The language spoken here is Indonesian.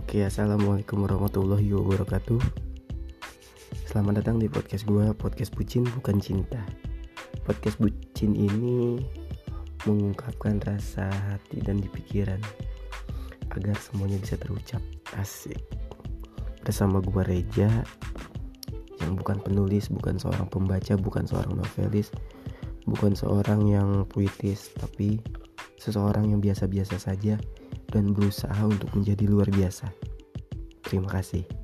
Oke, assalamualaikum warahmatullahi wabarakatuh. Selamat datang di podcast gue, podcast bucin bukan cinta. Podcast bucin ini mengungkapkan rasa hati dan di pikiran agar semuanya bisa terucap asik. Bersama gue Reja yang bukan penulis, bukan seorang pembaca, bukan seorang novelis, bukan seorang yang puitis, tapi seseorang yang biasa-biasa saja dan berusaha untuk menjadi luar biasa. Terima kasih.